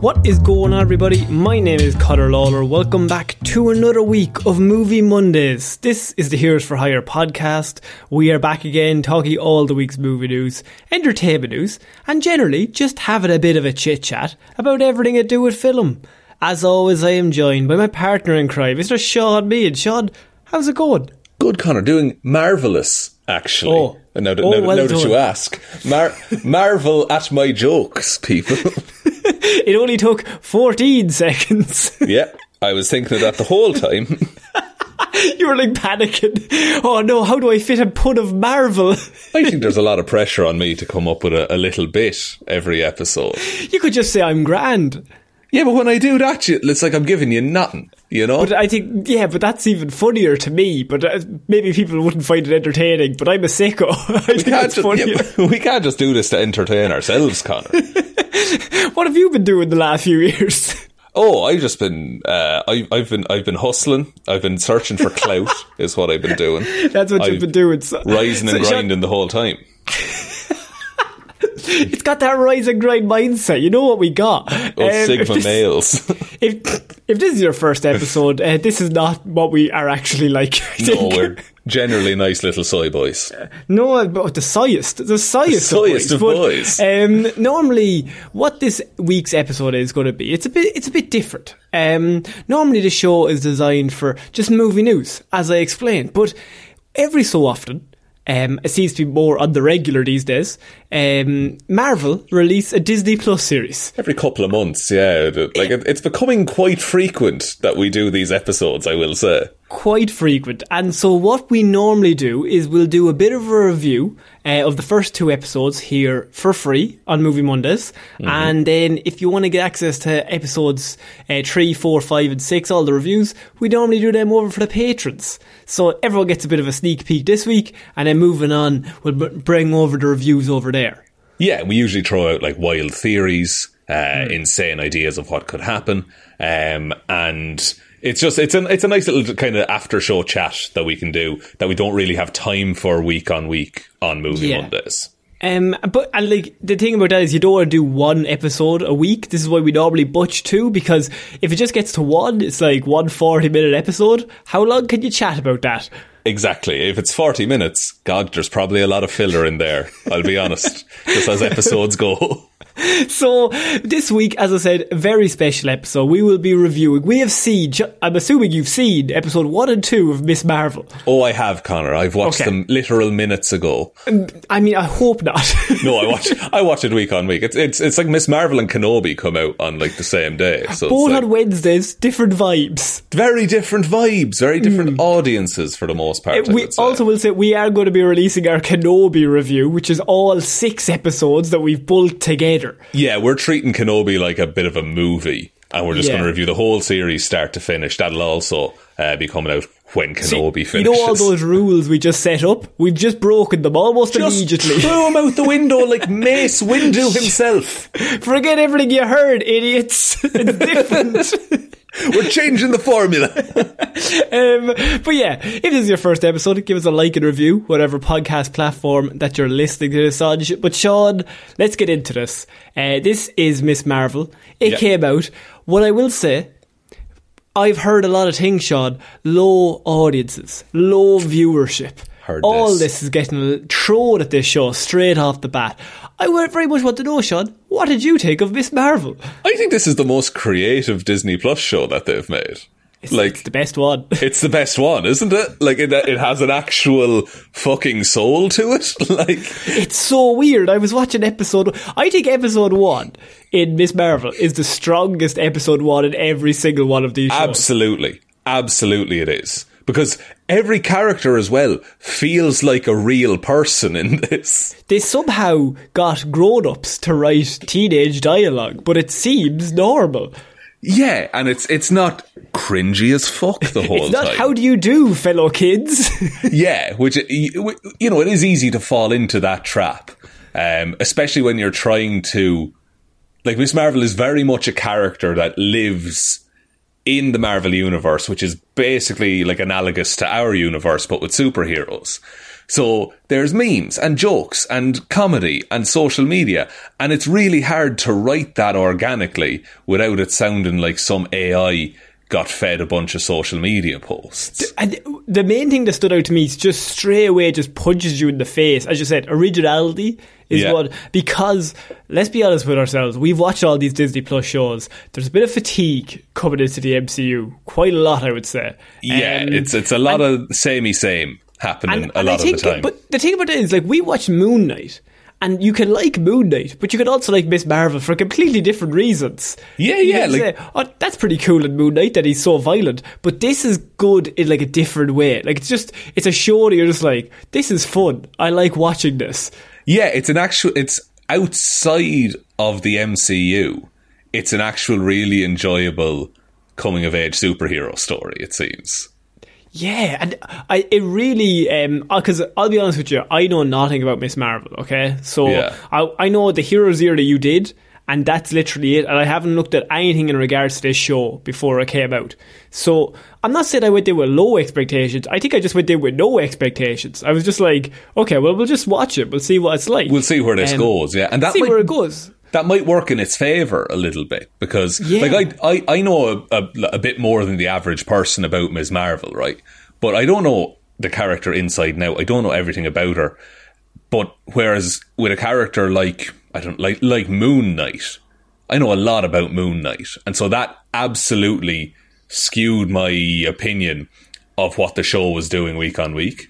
What is going on, everybody? My name is Connor Lawler. Welcome back to another week of Movie Mondays. This is the Heroes for Hire podcast. We are back again talking all the week's movie news, entertainment news, and generally just having a bit of a chit chat about everything to do with film. As always, I am joined by my partner in crime, Mr. Sean Mead. Sean, how's it going? Good, Connor. Doing marvellous, actually. Oh. Now that, Oh, now, well now that you ask. Mar- marvel at my jokes, people. It only took 14 seconds. yeah, I was thinking of that the whole time. you were like panicking. Oh no, how do I fit a pun of Marvel? I think there's a lot of pressure on me to come up with a, a little bit every episode. You could just say I'm grand. Yeah, but when I do that, it's like I'm giving you nothing, you know? But I think, yeah, but that's even funnier to me. But uh, maybe people wouldn't find it entertaining. But I'm a sicko. I think we, can't just, funnier. yeah, we can't just do this to entertain ourselves, Connor. What have you been doing the last few years? Oh, I've just been, uh, I, I've been, I've been hustling. I've been searching for clout, is what I've been doing. That's what you've I've been doing. So, Rising and so, Sean, grinding the whole time. It's got that rise and grind mindset. You know what we got. Oh, Um, if Sigma this- males. If if this is your first episode, uh, this is not what we are actually like. I no, we're generally nice little soy boys. No, but the soyest, the soyest, soyest of of boys. boys. But, um, normally, what this week's episode is going to be, it's a bit, it's a bit different. Um, normally, the show is designed for just movie news, as I explained, but every so often. Um, it seems to be more on the regular these days. Um, Marvel release a Disney Plus series. Every couple of months, yeah. Like it, it's becoming quite frequent that we do these episodes. I will say. Quite frequent. And so, what we normally do is we'll do a bit of a review uh, of the first two episodes here for free on Movie Mondays. And then, if you want to get access to episodes uh, three, four, five, and six, all the reviews, we normally do them over for the patrons. So, everyone gets a bit of a sneak peek this week. And then, moving on, we'll bring over the reviews over there. Yeah, we usually throw out like wild theories, uh, insane ideas of what could happen, um, and it's just it's an it's a nice little kind of after show chat that we can do that we don't really have time for week on week on movie Yeah. Mondays. Um, but and like the thing about that is you don't want to do one episode a week. This is why we normally butch two because if it just gets to one, it's like one 40 minute episode. How long can you chat about that? Exactly. If it's 40 minutes, God, there's probably a lot of filler in there. I'll be honest. Just as episodes go. So this week, as I said, a very special episode. We will be reviewing. We have seen. I'm assuming you've seen episode one and two of Miss Marvel. Oh, I have, Connor. I've watched Okay. them literal minutes ago. Um, I mean, I hope not. No, I watch I watch it week on week. It's it's it's like Miss Marvel and Kenobi come out on like the same day. So Both like on Wednesdays, different vibes. very different vibes, very different hmm. audiences for the most part. Hmm. We also will say we are going to be releasing our Kenobi review, which is all six episodes that we've pulled together. Yeah, we're treating Kenobi like a bit of a movie, and we're just Yeah. going to review the whole series start to finish. That'll also uh, be coming out when Kenobi you finishes. You know all those rules we just set up? We've just broken them almost just immediately. threw him out the window like Mace Windu himself. Forget everything you heard, idiots. It's different. We're changing the formula. um, but yeah, if this is your first episode, give us a like and review, whatever podcast platform that you're listening to this on. But Sean, let's get into this. Uh, this is Miss Marvel. It Yeah. came out. What I will say, I've heard a lot of things, Sean. Low audiences, low viewership. Heard All this. this is getting thrown at this show straight off the bat. I very much want to know, Sean, what did you think of Miss Marvel? I think this is the most creative Disney Plus show that they've made. It's, like it's the best one. It's the best one, isn't it? Like it, it has an actual fucking soul to it. Like It's so weird. I was watching episode. I think episode one in Miss Marvel is the strongest episode one in every single one of these shows. absolutely, absolutely, it is because every character as well feels like a real person in this. They somehow got grown-ups to write teenage dialogue, but it seems normal. Yeah, and it's it's not cringy as fuck the whole It's not time. how do you do, fellow kids. yeah, which you you know, it is easy to fall into that trap, um, especially when you're trying to. Like Miss Marvel is very much a character that lives in the Marvel universe, which is basically like analogous to our universe, but with superheroes. So there's memes and jokes and comedy and social media, and it's really hard to write that organically without it sounding like some AI got fed a bunch of social media posts. and the main thing that stood out to me is just straight away just punches you in the face. As you said, originality is Yeah. what because let's be honest with ourselves, we've watched all these Disney Plus shows. There's a bit of fatigue coming into the MCU, quite a lot, I would say. Yeah, Um, it's it's a lot of samey same happening and, a and lot of think, the time. But the thing about it is, like, we watched Moon Knight. And you can like Moon Knight, but you can also like Miss Marvel for completely different reasons. Yeah, yeah, like- say, oh, that's pretty cool in Moon Knight that he's so violent. But this is good in like a different way. Like it's just, it's a show that you're just like, this is fun. I like watching this. Yeah, it's an actual. It's outside of the MCU. It's an actual really enjoyable coming of age superhero story. It seems. Yeah, and I it really um because I'll be honest with you, I know nothing about Miss Marvel. Okay, so Yeah. I I know the Hero Zero that you did, and that's literally it. And I haven't looked at anything in regards to this show before it came out. So I'm not saying I went there with low expectations. I think I just went there with no expectations. I was just like, okay, well we'll just watch it. We'll see what it's like. We'll see where this Um, goes. Yeah, and that see might, where it goes. that might work in its favor a little bit because Yeah. like I, I I know a, a, a bit more than the average person about Ms. Marvel, right? But I don't know the character inside and out. I don't know everything about her. But whereas with a character like I don't like like Moon Knight, I know a lot about Moon Knight, and so that absolutely skewed my opinion of what the show was doing week on week.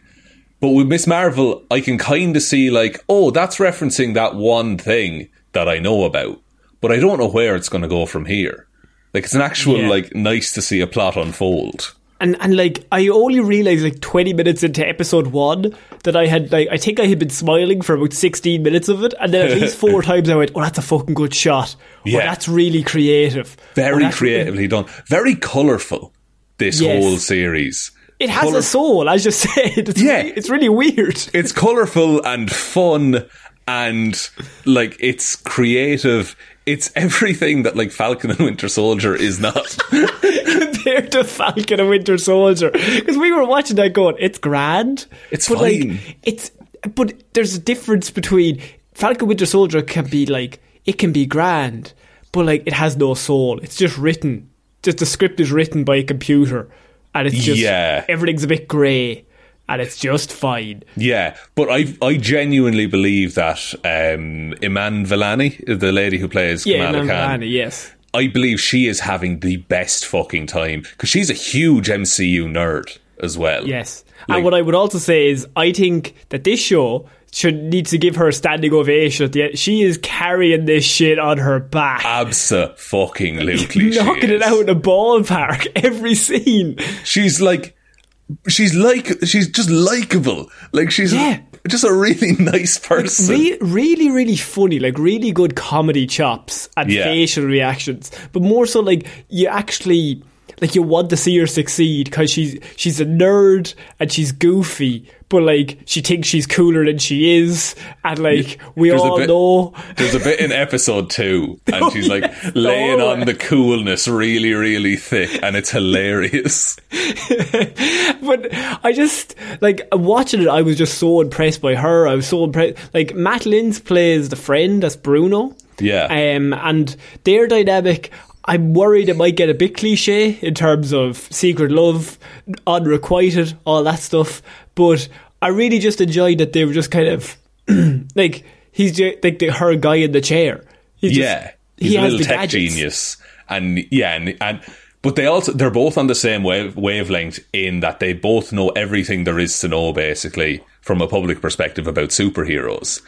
But with Miss Marvel, I can kind of see like, oh, that's referencing that one thing that I know about, but I don't know where it's going to go from here. Like it's an actual Yeah. like nice to see a plot unfold. And and like I only realized like twenty minutes into episode one that I had like I think I had been smiling for about sixteen minutes of it, and then at least four times I went, "Oh, that's a fucking good shot. Oh, yeah. Oh, that's really creative. Oh, Very really-" creatively done. Very colorful. This Yes. whole series. It has Colour- a soul, as you said. It's Yeah. really, it's really weird. It's colorful and fun and like it's creative. It's everything that like Falcon and Winter Soldier is not. compared to Falcon and Winter Soldier, because we were watching that going, it's grand. It's but fine. Like, it's but there's a difference between Falcon Winter Soldier can be like it can be grand, but like it has no soul. It's just written. Just the script is written by a computer, and it's just Yeah. everything's a bit grey, and it's just fine. Yeah, but I I genuinely believe that um, Iman Vellani, the lady who plays Yeah, Kamala Iman Khan, Vellani, yes. I believe she is having the best fucking time because she's a huge MCU nerd as well. Yes. Like- and what I would also say is I think that this show should need to give her a standing ovation at the end. She is carrying this shit on her back. Absolutely, She's knocking it out in a ballpark every scene. She's like, she's like, she's just likable. Like she's Yeah. just a really nice person. Re- really, really funny, like really good comedy chops and Yeah. facial reactions, but more so like you actually like you want to see her succeed because she's she's a nerd and she's goofy, but like she thinks she's cooler than she is, and like we There's all bit- know. There's a bit in episode two, and she's like yeah. laying Oh, on the coolness really, really thick, and it's hilarious. but I just like watching it. I was just so impressed by her. I was so impressed. Like Matt Lintz plays the friend, that's Bruno. Yeah. Um, and their dynamic. I'm worried it might get a bit cliche in terms of secret love, unrequited, all that stuff. But I really just enjoyed that they were just kind of like he's ju- like the, her guy in the chair. He's just- yeah, he's he a has little tech gadgets. genius, and yeah, and, and but they also they're both on the same wave, wavelength in that they both know everything there is to know, basically, from a public perspective about superheroes.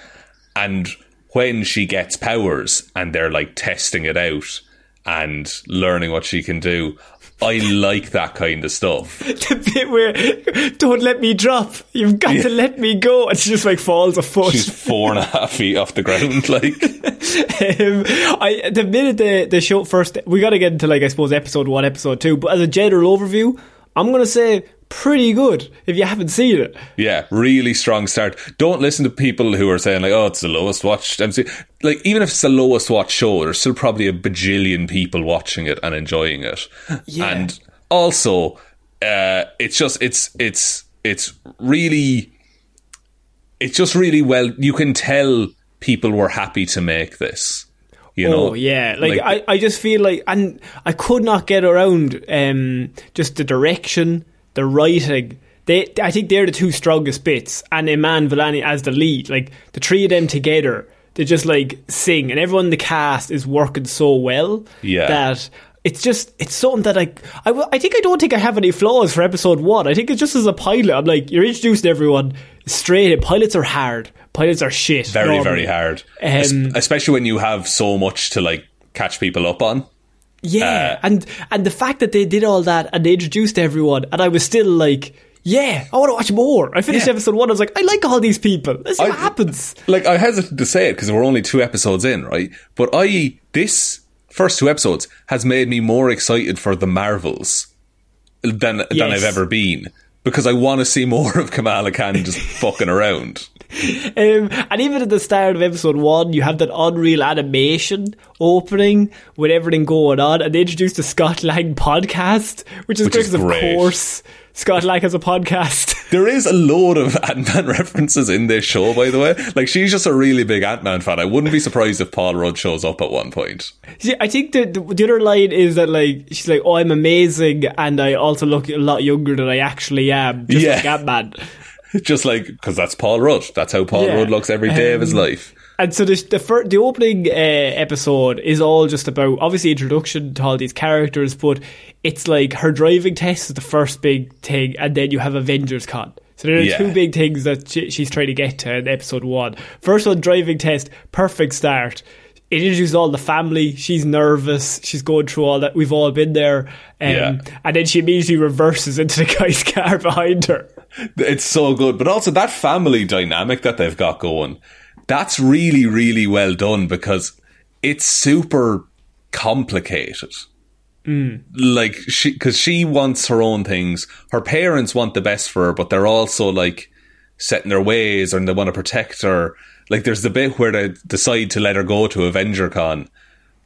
And when she gets powers, and they're like testing it out and learning what she can do. I like that kind of stuff. the bit where don't let me drop. You've got to let me go, and she just like falls a foot. She's four and a half feet off the ground, like um, I the minute the the show first, we got to get into like I suppose episode one, episode two. But as a general overview, I'm gonna say pretty good if you haven't seen it. Yeah, really strong start. Don't listen to people who are saying like, "Oh, it's the lowest watched MC." Like, even if it's the lowest watched show, there's still probably a bajillion people watching it and enjoying it. Yeah. And also, uh, it's just it's it's it's really it's just really well. You can tell people were happy to make this. You know? Oh yeah, like, I, I just feel like, and I could not get around um, just the direction, the writing. They, I think they're the two strongest bits, and Iman Vellani as the lead. Like the three of them together, they just like sing, and everyone in the cast is working so well Yeah. that it's just it's something that i i think I don't think I have any flaws for episode one. I think it's just as a pilot. I'm like you're introducing everyone straight. in. Pilots are hard. Pilots are shit. very normally. very hard, Um, especially when you have so much to like catch people up on. Yeah, Uh, and and the fact that they did all that and they introduced everyone, and I was still like, yeah, I want to watch more. I finished Yeah. episode one. I was like, I like all these people. Let's see I- what happens. Like I hesitate to say it because we're only two episodes in, right? But I this first two episodes has made me more excited for the Marvels than than I've ever been because I want to see more of Kamala Khan just fucking around. Um, and even at the start of episode one, you have that unreal animation opening with everything going on, and they introduced the Scott Lang podcast, which is Which great is 'cause of great. course Scott Lang has a podcast. There is a load of Ant Man references in this show, by the way. Like she's just a really big Ant Man fan. I wouldn't be surprised if Paul Rudd shows up at one point. See, I think the, the the other line is that like she's like, "Oh, I'm amazing, and I also look a lot younger than I actually am." Just Yeah. like Ant-Man. Just like because that's Paul Rudd. That's how Paul Yeah. Rudd looks every day of his Um, life. And so the the, fir- the opening uh, episode is all just about obviously introduction to all these characters, but it's like her driving test is the first big thing, and then you have Avengers Con. So there are Yeah. two big things that she, she's trying to get to in episode one. First one, driving test, perfect start. It introduces all the family. She's nervous. She's going through all that. We've all been there. Um, Yeah. And then she immediately reverses into the guy's car behind her. It's so good. But also that family dynamic that they've got going, that's really, really well done because it's super complicated. Hmm. Like she, cause she wants her own things. Her parents want the best for her, but they're also like set in their ways and they want to protect her. Like there's the bit where they decide to let her go to Avenger Con,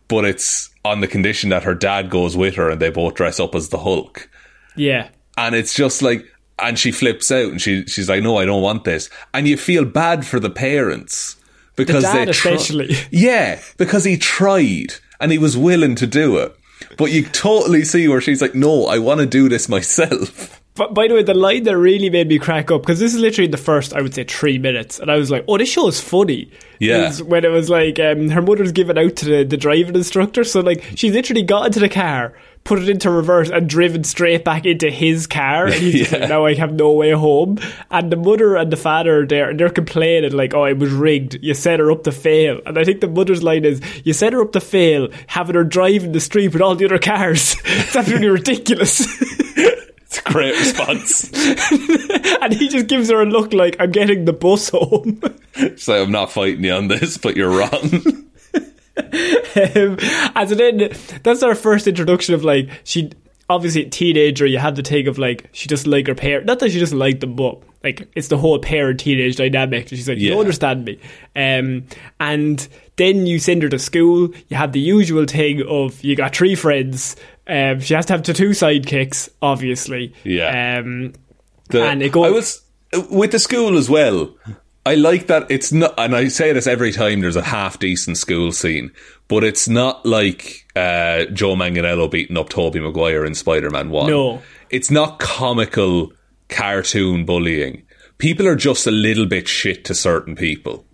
but it's on the condition that her dad goes with her and they both dress up as the Hulk Yeah. and it's just like and she flips out and she she's like no I don't want this and you feel bad for the parents because dad they especially. yeah, because he tried and he was willing to do it. But you totally see where she's like, "No, I want to do this myself." But by the way, the line that really made me crack up because this is literally the first, I would say, three minutes, and I was like, "Oh, this show is funny." Yeah. was when it was like um, her mother's giving out to the, the driving instructor, so like she literally got into the car, put it into reverse, and driven straight back into his car, and he's just Yeah. like, "Now I have no way home." And the mother and the father are there, and they're complaining like, "Oh, it was rigged. You set her up to fail." And I think the mother's line is, "You set her up to fail, having her driving the street with all the other cars. it's absolutely ridiculous." It's a great response. and he just gives her a look like I'm getting the bus home. She's like, "I'm not fighting you on this, but you're wrong." Um, and so then that's our first introduction of like she obviously a teenager. You have the thing of like she doesn't like her parent. Not that she doesn't like them, but like it's the whole parent teenage dynamic. She's like, you Yeah. don't understand me. Um, and then you send her to school. You have the usual thing of you got three friends. Um, she has to have two sidekicks, obviously. Yeah. Um, The- And it goes- I was with the school as well. I like that it's not, and I say this every time there's a half decent school scene, but it's not like uh, Joe Manganiello beating up Tobey Maguire in Spider Man 1. No. It's not comical cartoon bullying. People are just a little bit shit to certain people.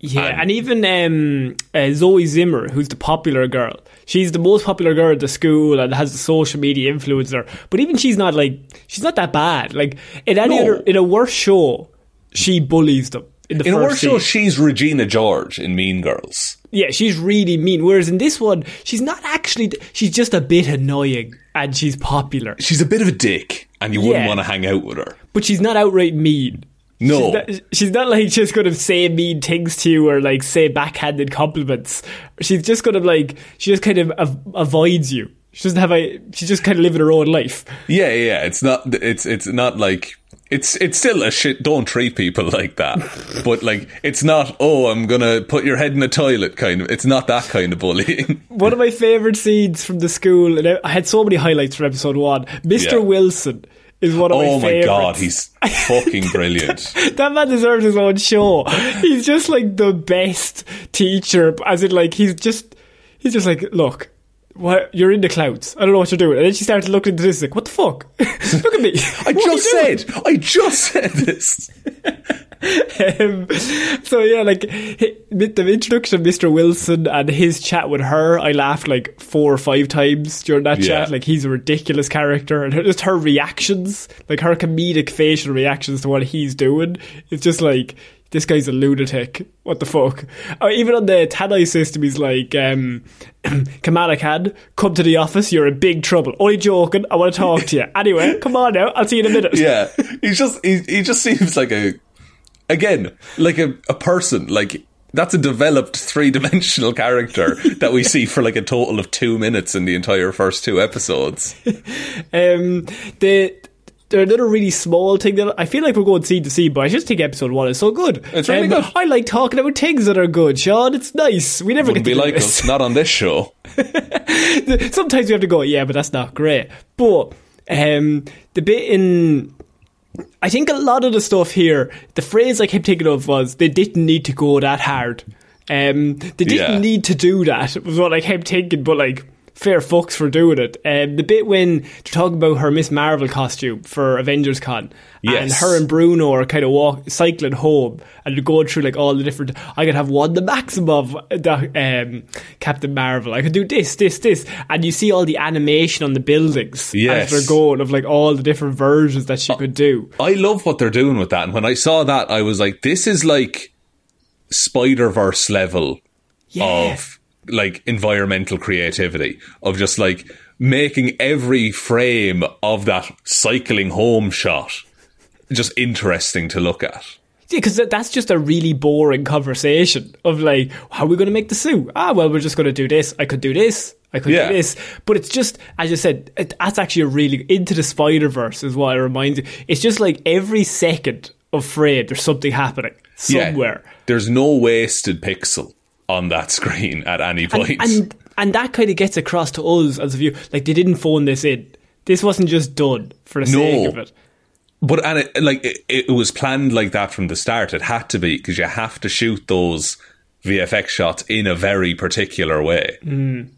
Yeah, And- and even um, uh, Zoe Zimmer, who's the popular girl, she's the most popular girl at the school and has the social media influencer. But even she's not like she's not that bad. Like in any No. other in a worse show, she bullies them in the In a first worse show, scene. she's Regina George in Mean Girls. yeah, she's really mean. Whereas in this one, she's not actually. She's just a bit annoying and she's popular, She's a bit of a dick, and you wouldn't Yeah. want to hang out with her. but she's not outright mean. No. She's not, she's not like just going to say mean things to you or like say backhanded compliments. She's just going to like, she just kind of av- avoids you. She doesn't have a, she's just kind of living her own life. Yeah, yeah. It's not. It's it's not like. It's it's still a shit. Don't treat people like that. but like, it's not. Oh, I'm gonna put your head in a toilet. Kind of. It's not that kind of bullying. One of my favourite scenes from the school, and I- had so many highlights from episode one. Mr. Yeah. Wilson is one of my oh my favourites. god, he's fucking brilliant. that man deserves his own show. He's just like the best teacher, as in like he's just he's just like look. What you're in the clouds. I don't know what you're doing. And then she started looking at this, like, what the fuck? Look at me. I What are you just said. I just said this. um, so yeah, like with the introduction of Mr. Wilson and his chat with her, I laughed like four or five times during that Yeah. chat. Like he's a ridiculous character, and her, just her reactions, like her comedic facial reactions to what he's doing, it's just like. This guy's a lunatic. What the fuck? Or even on the Tannoy system, he's like, um, Kamala Khan, come to the office. You're in big trouble. Only joking. I want to talk to you. Anyway, come on now. I'll see you in a minute. Yeah, he's just. He, he just seems like a. Again, like a, a person. Like that's a developed three dimensional character that we see for like a total of two minutes in the entire first two episodes. Um, the there another really small thing that I feel like we're going scene to scene, but I just think episode one is so good. It's really Um, good. I like talking about things that are good, Sean. It's nice. We never Wouldn't get be to do like this. us, not on this show. Sometimes we have to go, yeah, but that's not great. But um, the bit in. I think a lot of the stuff here, the phrase I kept thinking of was they didn't need to go that hard. Um, they didn't Yeah. need to do that, was what I kept thinking, but like, fair fucks for doing it. Um, the bit when they're talking about her Miss Marvel costume for Avengers Con, and her and Bruno are kind of walk, cycling home, and they're going through like all the different. I could have won the maximum of um, Captain Marvel. I could do this, this, this, and you see all the animation on the buildings Yes. as they're going of like all the different versions that she could do. I love what they're doing with that. And when I saw that, I was like, this is like Spider Verse level Yeah. of like environmental creativity, of just like making every frame of that cycling home shot just interesting to look at. Yeah, because that's just a really boring conversation of like, how are we going to make the suit? Ah, well, we're just going to do this. I could do this. I could Yeah. do this. But it's just, as you said, it, that's actually a really into the Spider Verse is what it reminds you. It's just like every second of frame, there's something happening somewhere. Yeah. There's no wasted pixel on that screen at any point. And, and and that kind of gets across to us as a view. Like they didn't phone this in. This wasn't just done for the No. sake of it. But and it like it, it was planned like that from the start. It had to be because you have to shoot those VFX shots in a very particular way.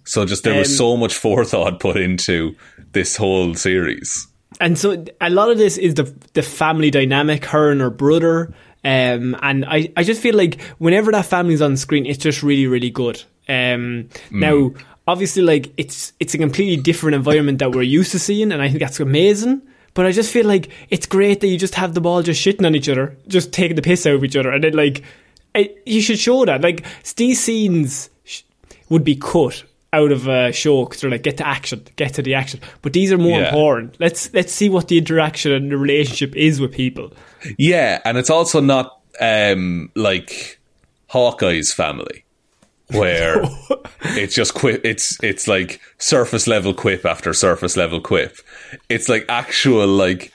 So just there was Um, so much forethought put into this whole series. and so a lot of this is the the family dynamic, her and her brother. Um, and I, I just feel like whenever that family's on screen, it's just really, really good. Um, now, obviously, like it's it's a completely different environment that we're used to seeing, and I think that's amazing. But I just feel like it's great that you just have the ball just shitting on each other, just taking the piss out of each other, and then like it, you should show that. Like these scenes sh- would be cut out of a show because they're like get to action, get to the action. But these are more Yeah. important. Let's let's see what the interaction and the relationship is with people. Yeah, and it's also not um, like Hawkeye's family, where it's just quip. It's it's like surface level quip after surface level quip. It's like actual like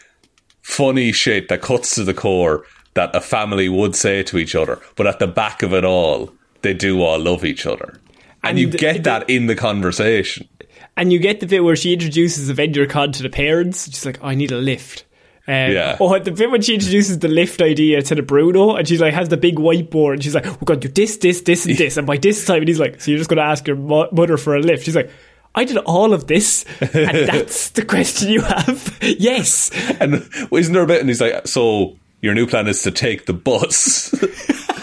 funny shit that cuts to the core that a family would say to each other, but at the back of it all, they do all love each other, and, And you get the- that in the conversation. And you get the bit where she introduces Avenger Con to the parents. She's like, oh, I need a lift. Um, Yeah. Or the bit when she introduces the lift idea to the Bruno, and she's like, has the big whiteboard, and she's like, we're going to do this, this, this, and this. And by this time, and he's like, so you're just going to ask your mo- mother for a lift. She's like, I did all of this, and that's the question you have. yes. And isn't there a bit? And he's like, "So your new plan is to take the bus."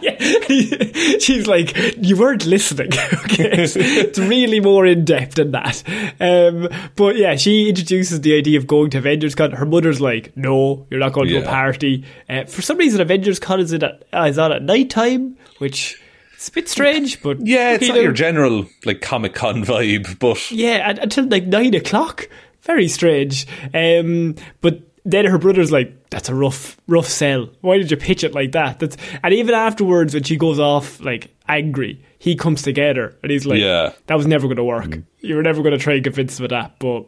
Yeah. She's like, you weren't listening. okay, it's, it's really more in depth than that. Um, but yeah, she introduces the idea of going to Avengers Con. Her mother's like, no, you're not going to a party. Uh, for some reason, Avengers Con is, at, uh, is on at night time, which it's a bit strange. But Yeah, it's you not know, your general like Comic Con vibe, but yeah, until like nine o'clock. Very strange. Um, but then her brother's like, "That's a rough, rough sell. Why did you pitch it like that?" That's and even afterwards, when she goes off like angry, he comes together and he's like, Yeah. that was never going to work. Mm. You were never going to try and convince him of that, but."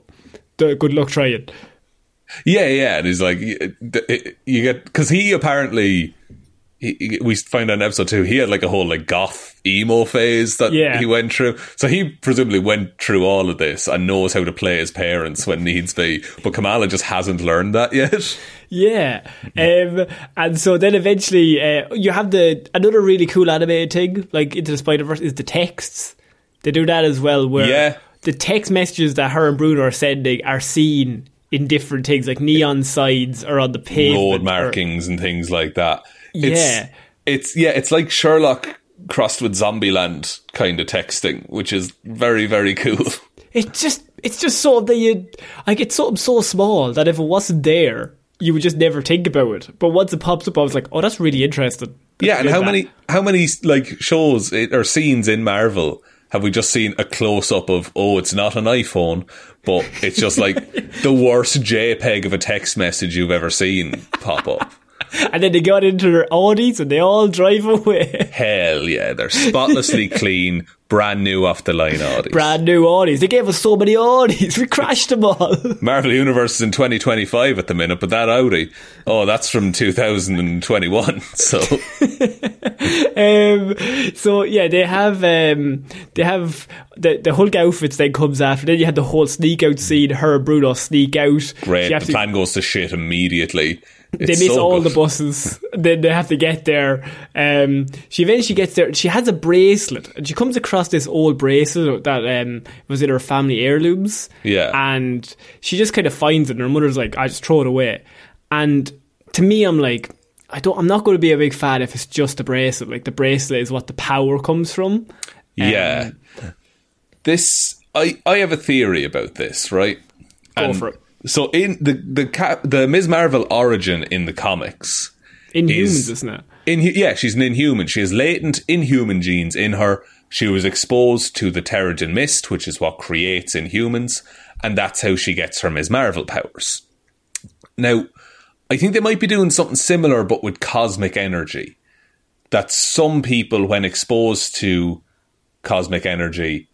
Good luck trying. yeah, yeah. And he's like, you you get because he apparently. He- we find out in episode two he had like a whole like goth emo phase that Yeah. he went through. So he presumably went through all of this and knows how to play his parents when needs be. But Kamala just hasn't learned that yet. Yeah, um, and so then eventually uh, you have the another really cool animated thing, like into the Spider Verse, is the texts. They do that as well, where Yeah. the text messages that her and Bruno are sending are seen in different things, like neon signs or on the pavement. road or- markings and things like that. It's, Yeah. it's yeah, it's like Sherlock crossed with Zombieland kind of texting, which is very very cool. It's just it's just so that you like it's something so small that if it wasn't there, you would just never think about it. But once it pops up, I was like, oh, that's really interesting. yeah, and how that. many how many like shows or scenes in Marvel have we just seen a close up of? Oh, it's not an iPhone, but it's just like the worst JPEG of a text message you've ever seen pop up. And then they got into their Audis and they all drive away. Hell yeah, they're spotlessly clean, brand new off the line Audis. brand new Audis. They gave us so many Audis. We crashed them all. Marvel Universe is in 2025 at the minute, but that Audi, oh, that's from 2021. So um, so yeah, they have um, they have the the Hulk outfits. Then comes after. Then you had the whole sneak out scene. Her and Bruno sneak out. great. The to- plan goes to shit immediately. They It's miss so all good. the buses. then they have to get there. Um, she eventually gets there. She has a bracelet, and she comes across this old bracelet that um, was in her family heirlooms. Yeah. and she just kind of finds it, and her mother's like, "I just throw it away." And to me, I'm like, I don't. I'm not going to be a big fan if it's just a bracelet. Like the bracelet is what the power comes from. Yeah. This I I have a theory about this, right? Go for it. So in the the the Ms. Marvel origin in the comics, Inhumans, Is- isn't it? in yeah, she's an inhuman. She has latent inhuman genes in her. She was exposed to the Terrigen Mist, which is what creates inhumans, and that's how she gets her Ms. Marvel powers. Now, I think they might be doing something similar, but with cosmic energy. That some people, when exposed to cosmic energy,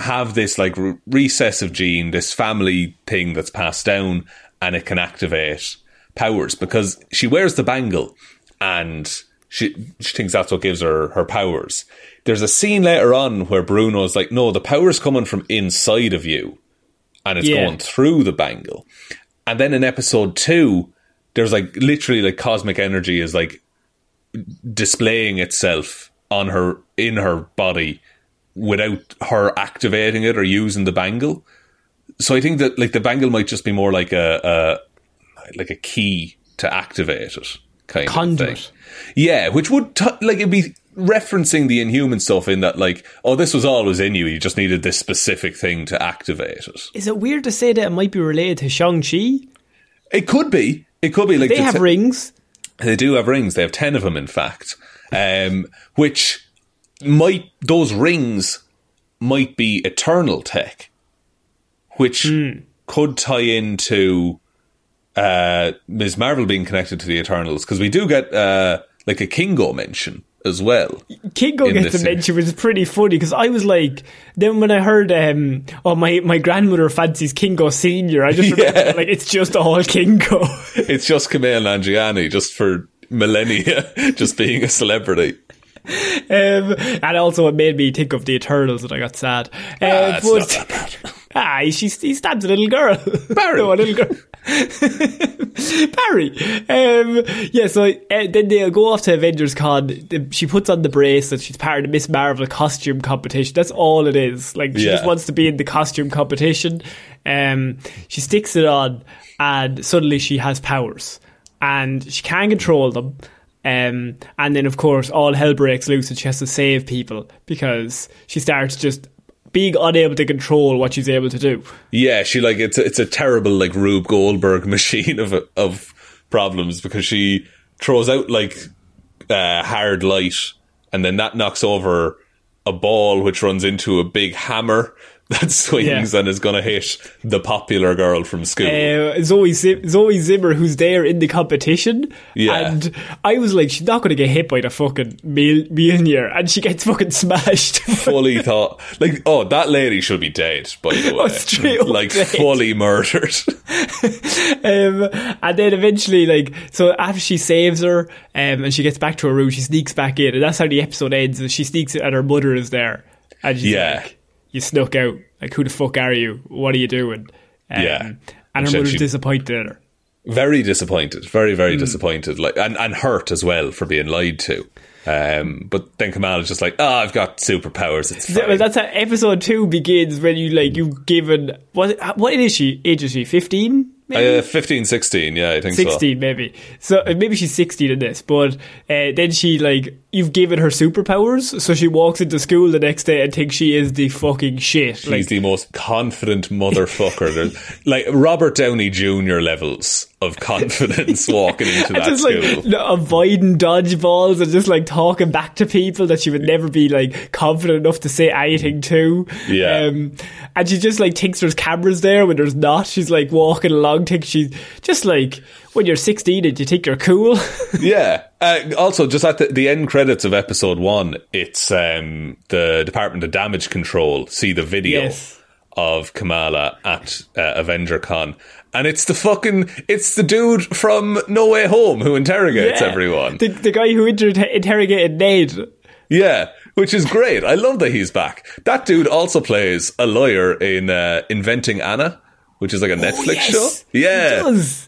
have this like re- recessive gene, this family thing that's passed down, and it can activate powers because she wears the bangle and she, she thinks that's what gives her her powers. There's a scene later on where Bruno's like, no, the power's coming from inside of you and it's Yeah. going through the bangle. And then in episode two, there's like literally like cosmic energy is like displaying itself on her in her body without her activating it or using the bangle. So I think that like the bangle might just be more like a, a like a key to activate it kind of thing. Yeah, which would t- like it'd be referencing the inhuman stuff in that like oh this was always in you you just needed this specific thing to activate it. Is it weird to say that it might be related to Shang Chi? It could be. It could be like They the have te- rings. They do have rings. They have ten of them, in fact. Um, which might those rings might be eternal tech, which Hmm. could tie into uh, Ms. Marvel being connected to the Eternals because we do get uh, like a Kingo mention as well. Kingo gets a mention, which is pretty funny because I was like, then when I heard, um, oh my my grandmother fancies Kingo Senior, I just remember Yeah. like it's just all Kingo. It's just Kumail Nanjiani just for millennia, just being a celebrity. Um, and also, it made me think of the Eternals, and I got sad. Uh, Ah, it's but- not that bad. Ah, he, he stabs a little girl. Barry. no, a little girl. Barry. Um, yeah, so uh, then they go off to Avengers Con. She puts on the bracelet. She's part of the Miss Marvel costume competition. That's all it is. Like, she Yeah. just wants to be in the costume competition. Um, she sticks it on, and suddenly she has powers. And she can't control them. Um, and then, of course, all hell breaks loose and she has to save people because she starts just being unable to control what she's able to do. Yeah, she like it's a, it's a terrible like Rube Goldberg machine of of problems because she throws out like uh, hard light, and then that knocks over a ball which runs into a big hammer that swings Yeah. and is going to hit the popular girl from school. Uh, Zoe, Zim- Zoe Zimmer, who's there in the competition. Yeah. And I was like, she's not going to get hit by the fucking Mil- Mjolnir. And she gets fucking smashed. fully thought like, oh, that lady should be dead. By the way, Oh, like dead. fully murdered. um, and then eventually, like, so after she saves her um, and she gets back to her room, she sneaks back in. And that's how the episode ends. She sneaks in and her mother is there. And she's Yeah. like, you snuck out. Like, who the fuck are you? What are you doing? Um, Yeah. And her mother's disappointed in her. very disappointed, very very disappointed, like and, and hurt as well for being lied to. Um, but then Kamal is just like, oh, I've got superpowers. It's fine. that's how episode two begins when you like you've given what what is she? Age is she? Fifteen? Maybe? uh, 15, 16, yeah, I think so. 16 maybe so uh, maybe she's 16 in this but uh, then she like you've given her superpowers so she walks into school the next day and thinks she is the fucking shit He's like the most confident motherfucker. Like Robert Downey Jr. levels of confidence walking into that just school. like no- avoiding dodgeballs and just like talking back to people that she would never be like confident enough to say anything to. Yeah. Um, and she just like thinks there's cameras there when there's not. She's like walking along, thinks she's just like when you're 16 and you think you're cool. yeah. Uh, also, just at the, the end credits of episode one, it's um, the Department of Damage Control see the video Yes. of Kamala at uh, Avenger Con. And it's the fucking, it's the dude from No Way Home who interrogates Yeah. everyone. The, the guy who inter- interrogated Ned. Yeah, which is great. I love that he's back. That dude also plays a lawyer in uh, Inventing Anna, which is like a Netflix Oh, yes, show. Yeah,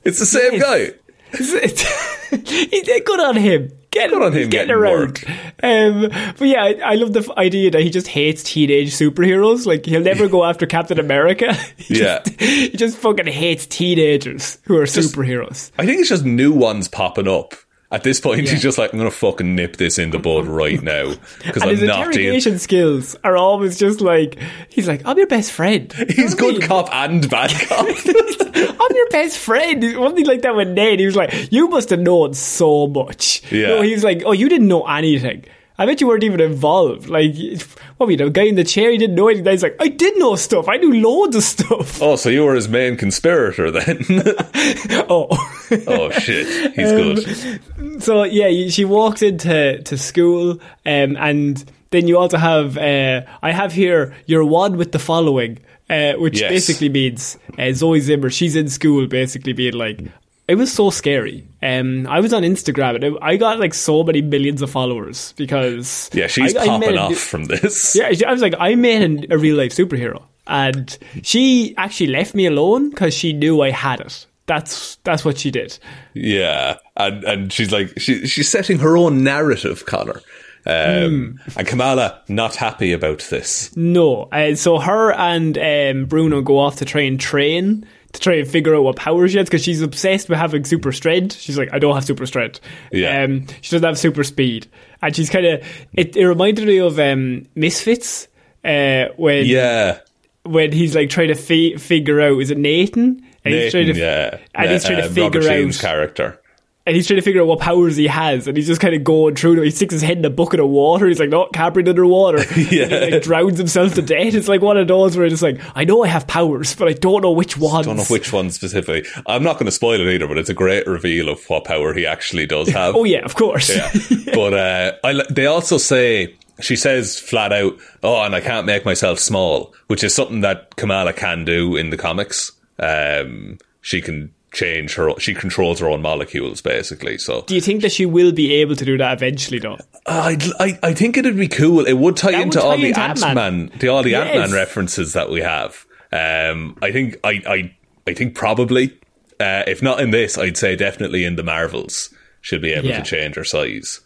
it's the same Yes. guy. He's good on him. Get Good on him getting getting around. Um, but yeah, I, I love the idea that he just hates teenage superheroes. Like he'll never go after Captain America. He Yeah. just, he just fucking hates teenagers who are superheroes. I think it's just new ones popping up. At this point, he's just like, I'm going to fucking nip this in the bud right now because his I'm not interrogation skills are always just like he's like, I'm your best friend. He's good cop and bad cop. I'm your best friend. One thing like that with Ned, he was like, You must have known so much. Yeah. No, he was like, Oh, you didn't know anything. I bet you weren't even involved. Like, what were you, the guy in the chair? He didn't know anything. He's like, I did know stuff. I knew loads of stuff. oh, so you were his main conspirator then? Oh. oh shit, he's good. so, yeah, she walks into to school, um, and then you also have, uh, I have here, you're one with the following. Uh, which Yes. basically means uh, Zoe Zimmer, she's in school basically being like, it was so scary. Um, I was on Instagram and I got like so many millions of followers because Yeah, she's I- I popping a- off from this. Yeah, I was like, I made an- a real life superhero, and she actually left me alone because she knew I had it. That's that's what she did. Yeah, and and she's like she she's setting her own narrative, Connor. Um, And Kamala not happy about this. No. Uh, so her and um, Bruno go off to try and train to try and figure out what power she has because she's obsessed with having super strength. She's like, I don't have super strength. Yeah. Um, she doesn't have super speed, and she's kind of. It, it reminded me of um, Misfits uh, when Yeah. when he's like trying to fi- figure out is it Nathan? And he's trying Nathan, to, yeah. and he's trying to Uh, figure Robert Shane's out character. And he's trying to figure out what powers he has, and he's just kind of going through them. He sticks his head in a bucket of water. He's like, "No, can't breathe underwater." Yeah. and he like drowns himself to death. It's like one of those where it's like, I know I have powers, but I don't know which ones. don't know which one specifically. I'm not going to spoil it either, but it's a great reveal of what power he actually does have. Oh yeah, of course. Yeah. but uh, I, they also say she says flat out, "Oh, and I can't make myself small," which is something that Kamala can do in the comics. Um, she can change her. She controls her own molecules, basically. So Do you think that she will be able to do that eventually, though? I, I, I think it'd be cool. It would tie That into would all tie the into Ant Ant-Man. Man, the all the Yes. Ant Man references that we have. Um, I think I, I, I think probably, uh, if not in this, I'd say definitely in the Marvels, she'll be able Yeah. to change her size.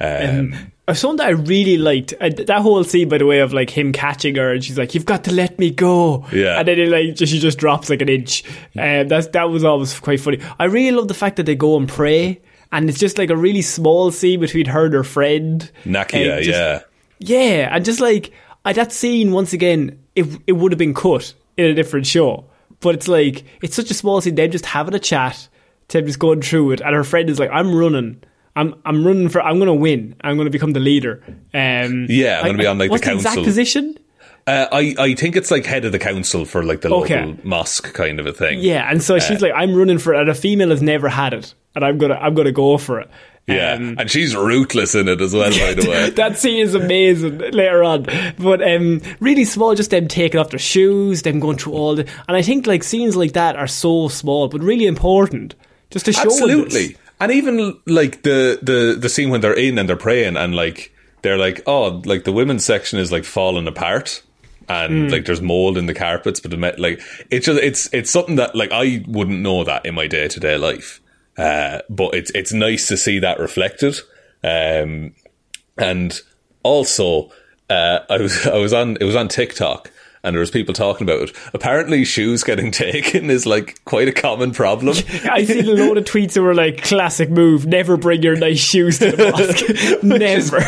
Uh, Something that I really liked uh, that whole scene, by the way, of like him catching her, and she's like, "You've got to let me go," Yeah. and then it, like she just drops like an inch. Um, that's that was always quite funny. I really love the fact that they go and pray, and it's just like a really small scene between her and her friend Nakia, just- yeah. Yeah, and just like I, that scene once again, it it would have been cut in a different show, but it's like it's such a small scene. Them just having a chat, them just going through it, and her friend is like, "I'm running." I'm I'm running for I'm gonna win. I'm gonna become the leader. Um, Yeah, I'm gonna be on, like, the what's the exact council. position? Uh, I, I think it's like head of the council for like the Okay. local mosque kind of a thing. Yeah, and so she's like, I'm running for it, and a female has never had it, and I'm gonna I'm gonna go for it. Yeah, Um, and she's ruthless in it as well, by the way. that scene is amazing later on. But um, really small, just them taking off their shoes, them going through all the. And I think like scenes like that are so small, but really important, just to show Absolutely. this. And even like the, the the scene when they're in and they're praying and like they're like, oh, like the women's section is like falling apart. And like there's mold in the carpets, but the like it's just it's it's something that like I wouldn't know that in my day to day life, uh, but it's it's nice to see that reflected, um, and also uh, I was I was on it was on TikTok and there was people talking about it. Apparently, shoes getting taken is like quite a common problem. I see a lot of tweets that were like, classic move, never bring your nice shoes to the mosque. never.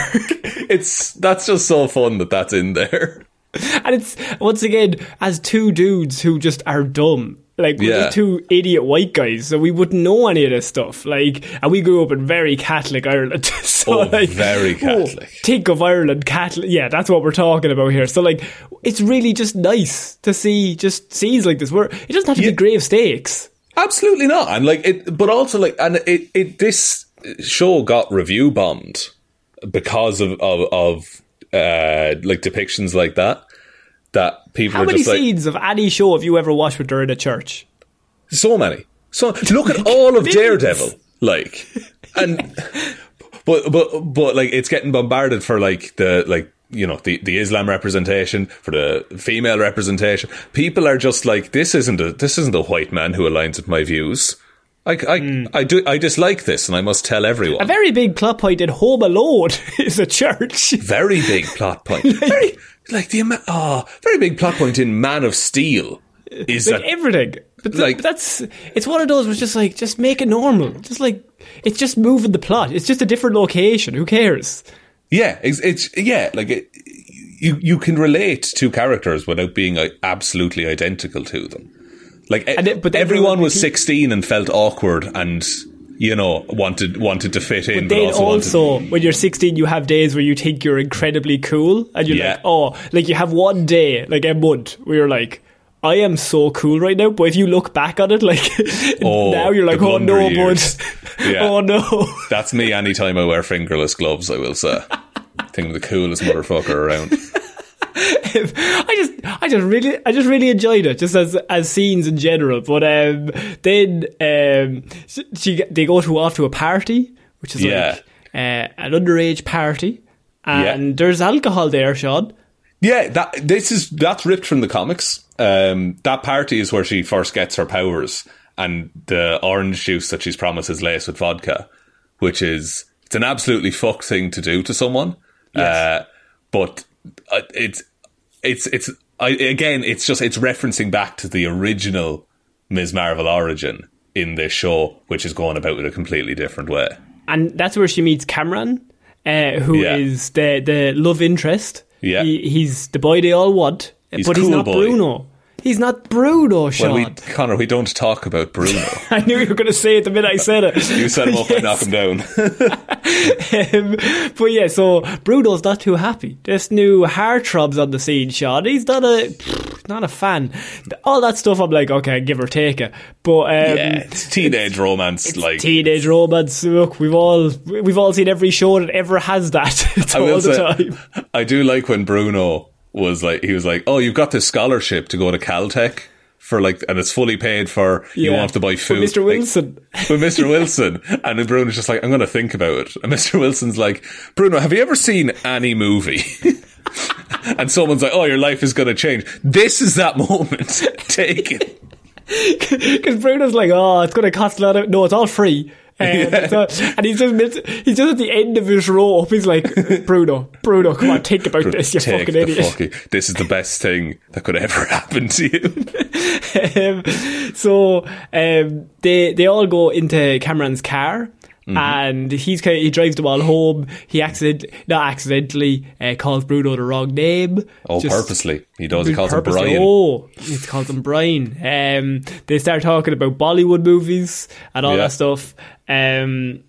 it's that's just so fun that that's in there. and it's, once again, as two dudes who just are dumb. Like, we're Yeah. just two idiot white guys, so we wouldn't know any of this stuff. Like, and we grew up in very Catholic Ireland. so, Oh, like, very Catholic. think of Ireland, Catholic. Yeah, that's what we're talking about here. So, like, it's really just nice to see just scenes like this where it doesn't have to Yeah. be grave stakes. Absolutely not. And like it, but also like, and it, it this show got review bombed because of of, of uh, like depictions like that. That people How are many just like scenes of any show have you ever watched with during a church? so many. So look at all of Daredevil, like, and but but but like it's getting bombarded for like the like you know the the Islam representation for the female representation. People are just like this isn't a this isn't a white man who aligns with my views. I, I, hmm. I do I dislike this and I must tell everyone. A very big plot point in Home Alone is a church. very big plot point. very like the ama- oh, very big plot point in Man of Steel is like that everything. But, like- but that's it's one of those where it's just like just make it normal. Just like it's just moving the plot. It's just a different location. Who cares? yeah, it's, it's yeah, like it, you you can relate to characters without being like, absolutely identical to them. Like, it- but everyone was would sixteen and felt awkward and you know wanted wanted to fit in, but, Then also, also, wanted, when you're 16, you have days where you think you're incredibly cool, and you're Yeah. like, oh, like you have one day, like a month, where you're like. I am so cool right now, but if you look back on it, like Oh, now you're like, oh no, bud. Yeah. oh no. that's me anytime I wear fingerless gloves. I will say, I think I'm the coolest motherfucker around. I just, I just really, I just really enjoyed it, just as as scenes in general. But um, then um, she, they go to off to a party, which is Yeah. like uh, an underage party, and Yeah. there's alcohol there, Sean. Yeah, that this is that's ripped from the comics. Um, that party is where she first gets her powers, and the orange juice that she's promised is laced with vodka, which is it's an absolutely fuck thing to do to someone. Yes. Uh, but it's it's it's I, again, it's just it's referencing back to the original Ms. Marvel origin in this show, which is going about it a completely different way. and that's where she meets Cameron, uh, who is Yeah. the the love interest. Yeah. he, he's the boy they all want, He's but he's not boy. Bruno. He's not Bruno, Sean. Well, we Connor, we don't talk about Bruno. I knew you were going to say it the minute I said it. you set him up, Yes. knock him down. Um, but yeah, so Bruno's not too happy. This new heartthrob's on the scene, Sean. He's not a not a fan. All that stuff, I'm like, okay, give or take it. But um, yeah, it's teenage romance. like teenage romance. Look, we've all we've all seen every show that ever has that. I all will the say, time. I do like when Bruno was like, he was like, "Oh, you've got this scholarship to go to Caltech for like, and it's fully paid for. You Yeah. won't have to buy But food." Mr. Like, Wilson. with Mr. Wilson, and then Bruno's just like, "I'm going to think about it." And Mr. Wilson's like, "Bruno, have you ever seen any movie?" and someone's like, "Oh, your life is going to change." This is that moment. Take it. Because Bruno's like, oh, it's going to cost a lot of. No, it's all free. It's all- and he's just mid- he's just at the end of his rope. He's like, Bruno, Bruno, come on, think about this, you fucking idiot. fucking. This is the best thing that could ever happen to you. um, so um, they they all go into Cameron's car. Mm-hmm. And he's kind of, he drives them all home. He accident not accidentally uh, calls Bruno the wrong name. Oh, Just- purposely. He does. He calls him purposely. Brian. Oh, he calls him Brian. Um, they start talking about Bollywood movies and all Yeah. that stuff. Um,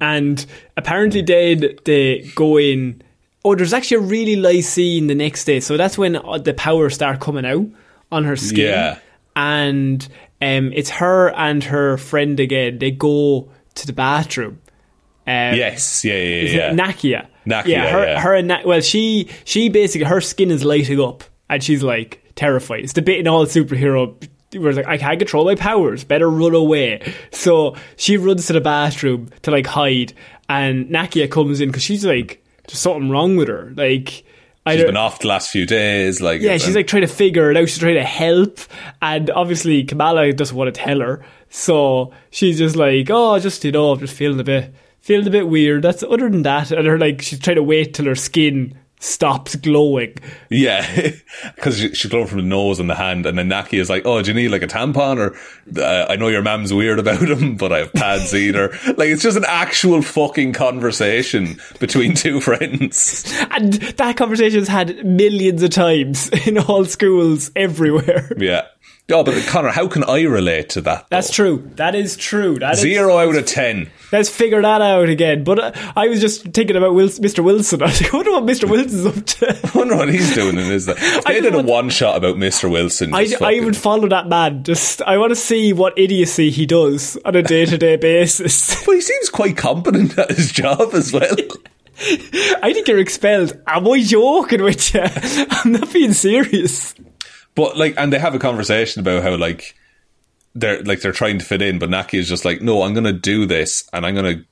and apparently, then they go in. Oh, there's actually a really nice scene the next day. So that's when uh, the powers start coming out on her skin. Yeah. And um, it's her and her friend again. They go to the bathroom. Um, Yes. Yeah. Yeah. is Yeah. it Nakia? Nakia, Yeah, her, yeah. her and Na- well, she she basically her skin is lighting up, and she's like terrified. It's the bit in all superhero where it's like I can't control my powers, better run away. So she runs to the bathroom to like hide, and Nakia comes in because she's like there's something wrong with her. Like She's been off the last few days. Like Yeah, she's like trying to figure it out. She's trying to help, and obviously Kamala doesn't want to tell her, so she's just like, "Oh, just you know, I'm just feeling a bit, feeling a bit weird." That's other than that, and her like she's trying to wait till her skin stops glowing. Yeah, because she, she's glowing from the nose and the hand, and then Naki is like, "Oh, do you need like a tampon?" Or uh, I know your mam's weird about him, but I have pads either. Like it's just an actual fucking conversation between two friends. And that conversation's had millions of times in all schools everywhere. Yeah. Oh, but Connor, how can I relate to that? That's true. That is true. That is- Zero out of ten. Let's figure that out again. But uh, I was just thinking about Wils- Mr. Wilson. I was like, I wonder what Mr. Wilson's up to. I wonder what he's doing in his. If I they did a one shot about Mister Wilson. I, I would follow that man. Just I want to see what idiocy he does on a day to day basis. But he seems quite competent at his job as well. I think you're expelled. Am I joking with you? I'm not being serious. But like, and they have a conversation about how like they're like they're trying to fit in, but Naki is just like, no, I'm going to do this, and I'm going to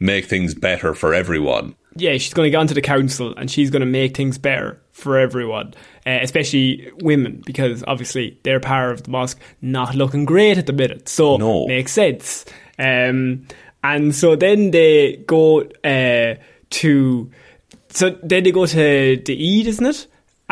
make things better for everyone. Yeah, she's going to get onto the council and she's going to make things better for everyone, uh, especially women, because obviously they're part of the mosque not looking great at the minute. So No. makes sense. Um, and so then they go uh, to, so then they go to the Eid, isn't it?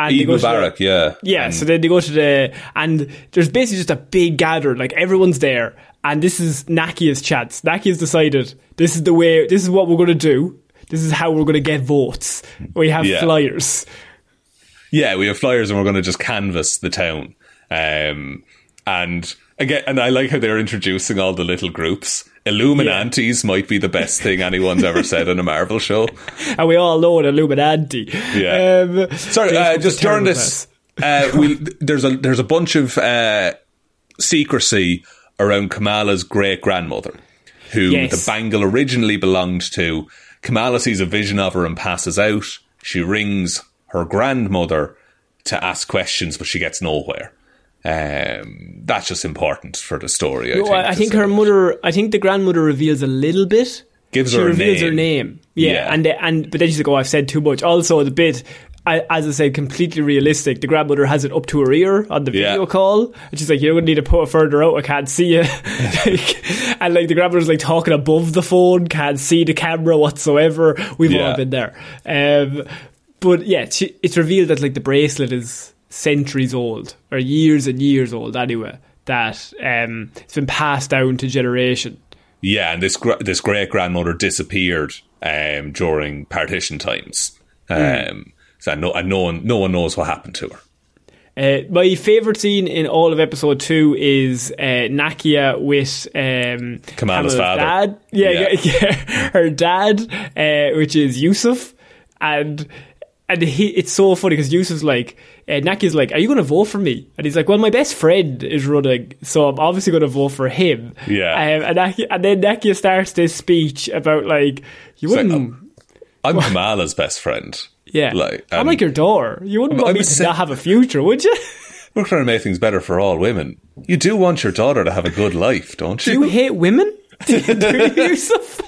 And Eid to the- yeah, Yeah, And so then they go to the and there's basically just a big gathering, like everyone's there, and this is Nakia's chance. Nakia's decided this is the way, this is what we're going to do. This is how we're going to get votes. We have Yeah. flyers. yeah, we have flyers, and we're going to just canvass the town. Um, and again, and I like how they're introducing all the little groups. Illuminantes might be the best thing anyone's ever said in a Marvel show. And we all know the Illuminati. Yeah. Um, Sorry, uh, just during this, uh, we there's a there's a bunch of uh, secrecy around Kamala's great grandmother, who Yes. the bangle originally belonged to. Kamala sees a vision of her and passes out. She rings her grandmother to ask questions, but she gets nowhere. Um, that's just important for the story. I No, think, I, I think say. her mother. I think the grandmother reveals a little bit. Gives she her reveals name. her name. Yeah, Yeah. and and but then she's like, "Oh, I've said too much." Also, the bit I, as I said, completely realistic. The grandmother has it up to her ear on the video Yeah. call, and she's like, "You're going to need to put it further out. I can't see you." like, and like the grandmother's like talking above the phone, can't see the camera whatsoever. We've Yeah. all been there. Um, but yeah, it's revealed that like the bracelet is centuries old or years and years old anyway. That um, it's been passed down to generation. Yeah, and this this great grandmother disappeared um, during partition times. Um, so no, and no one no one knows what happened to her. Uh, my favourite scene in all of episode two is uh, Nakia with um, Kamala's father. dad. Yeah, yeah. Yeah. yeah, her dad, uh, which is Yusuf, and and he. It's so funny because Yusuf's like, uh, Nakia's like, "Are you going to vote for me?" And he's like, "Well, my best friend is running, so I'm obviously going to vote for him." Yeah. um, and Nakia, and then Nakia starts this speech about like, "You like, wouldn't." um, I'm Kamala's best friend. yeah, like I'm like your daughter. You wouldn't I'm- want I'm me to not have a future, would you? We're trying to make things better for all women. You do want your daughter to have a good life, don't you? Do you? you hate women? Do you, Yusuf?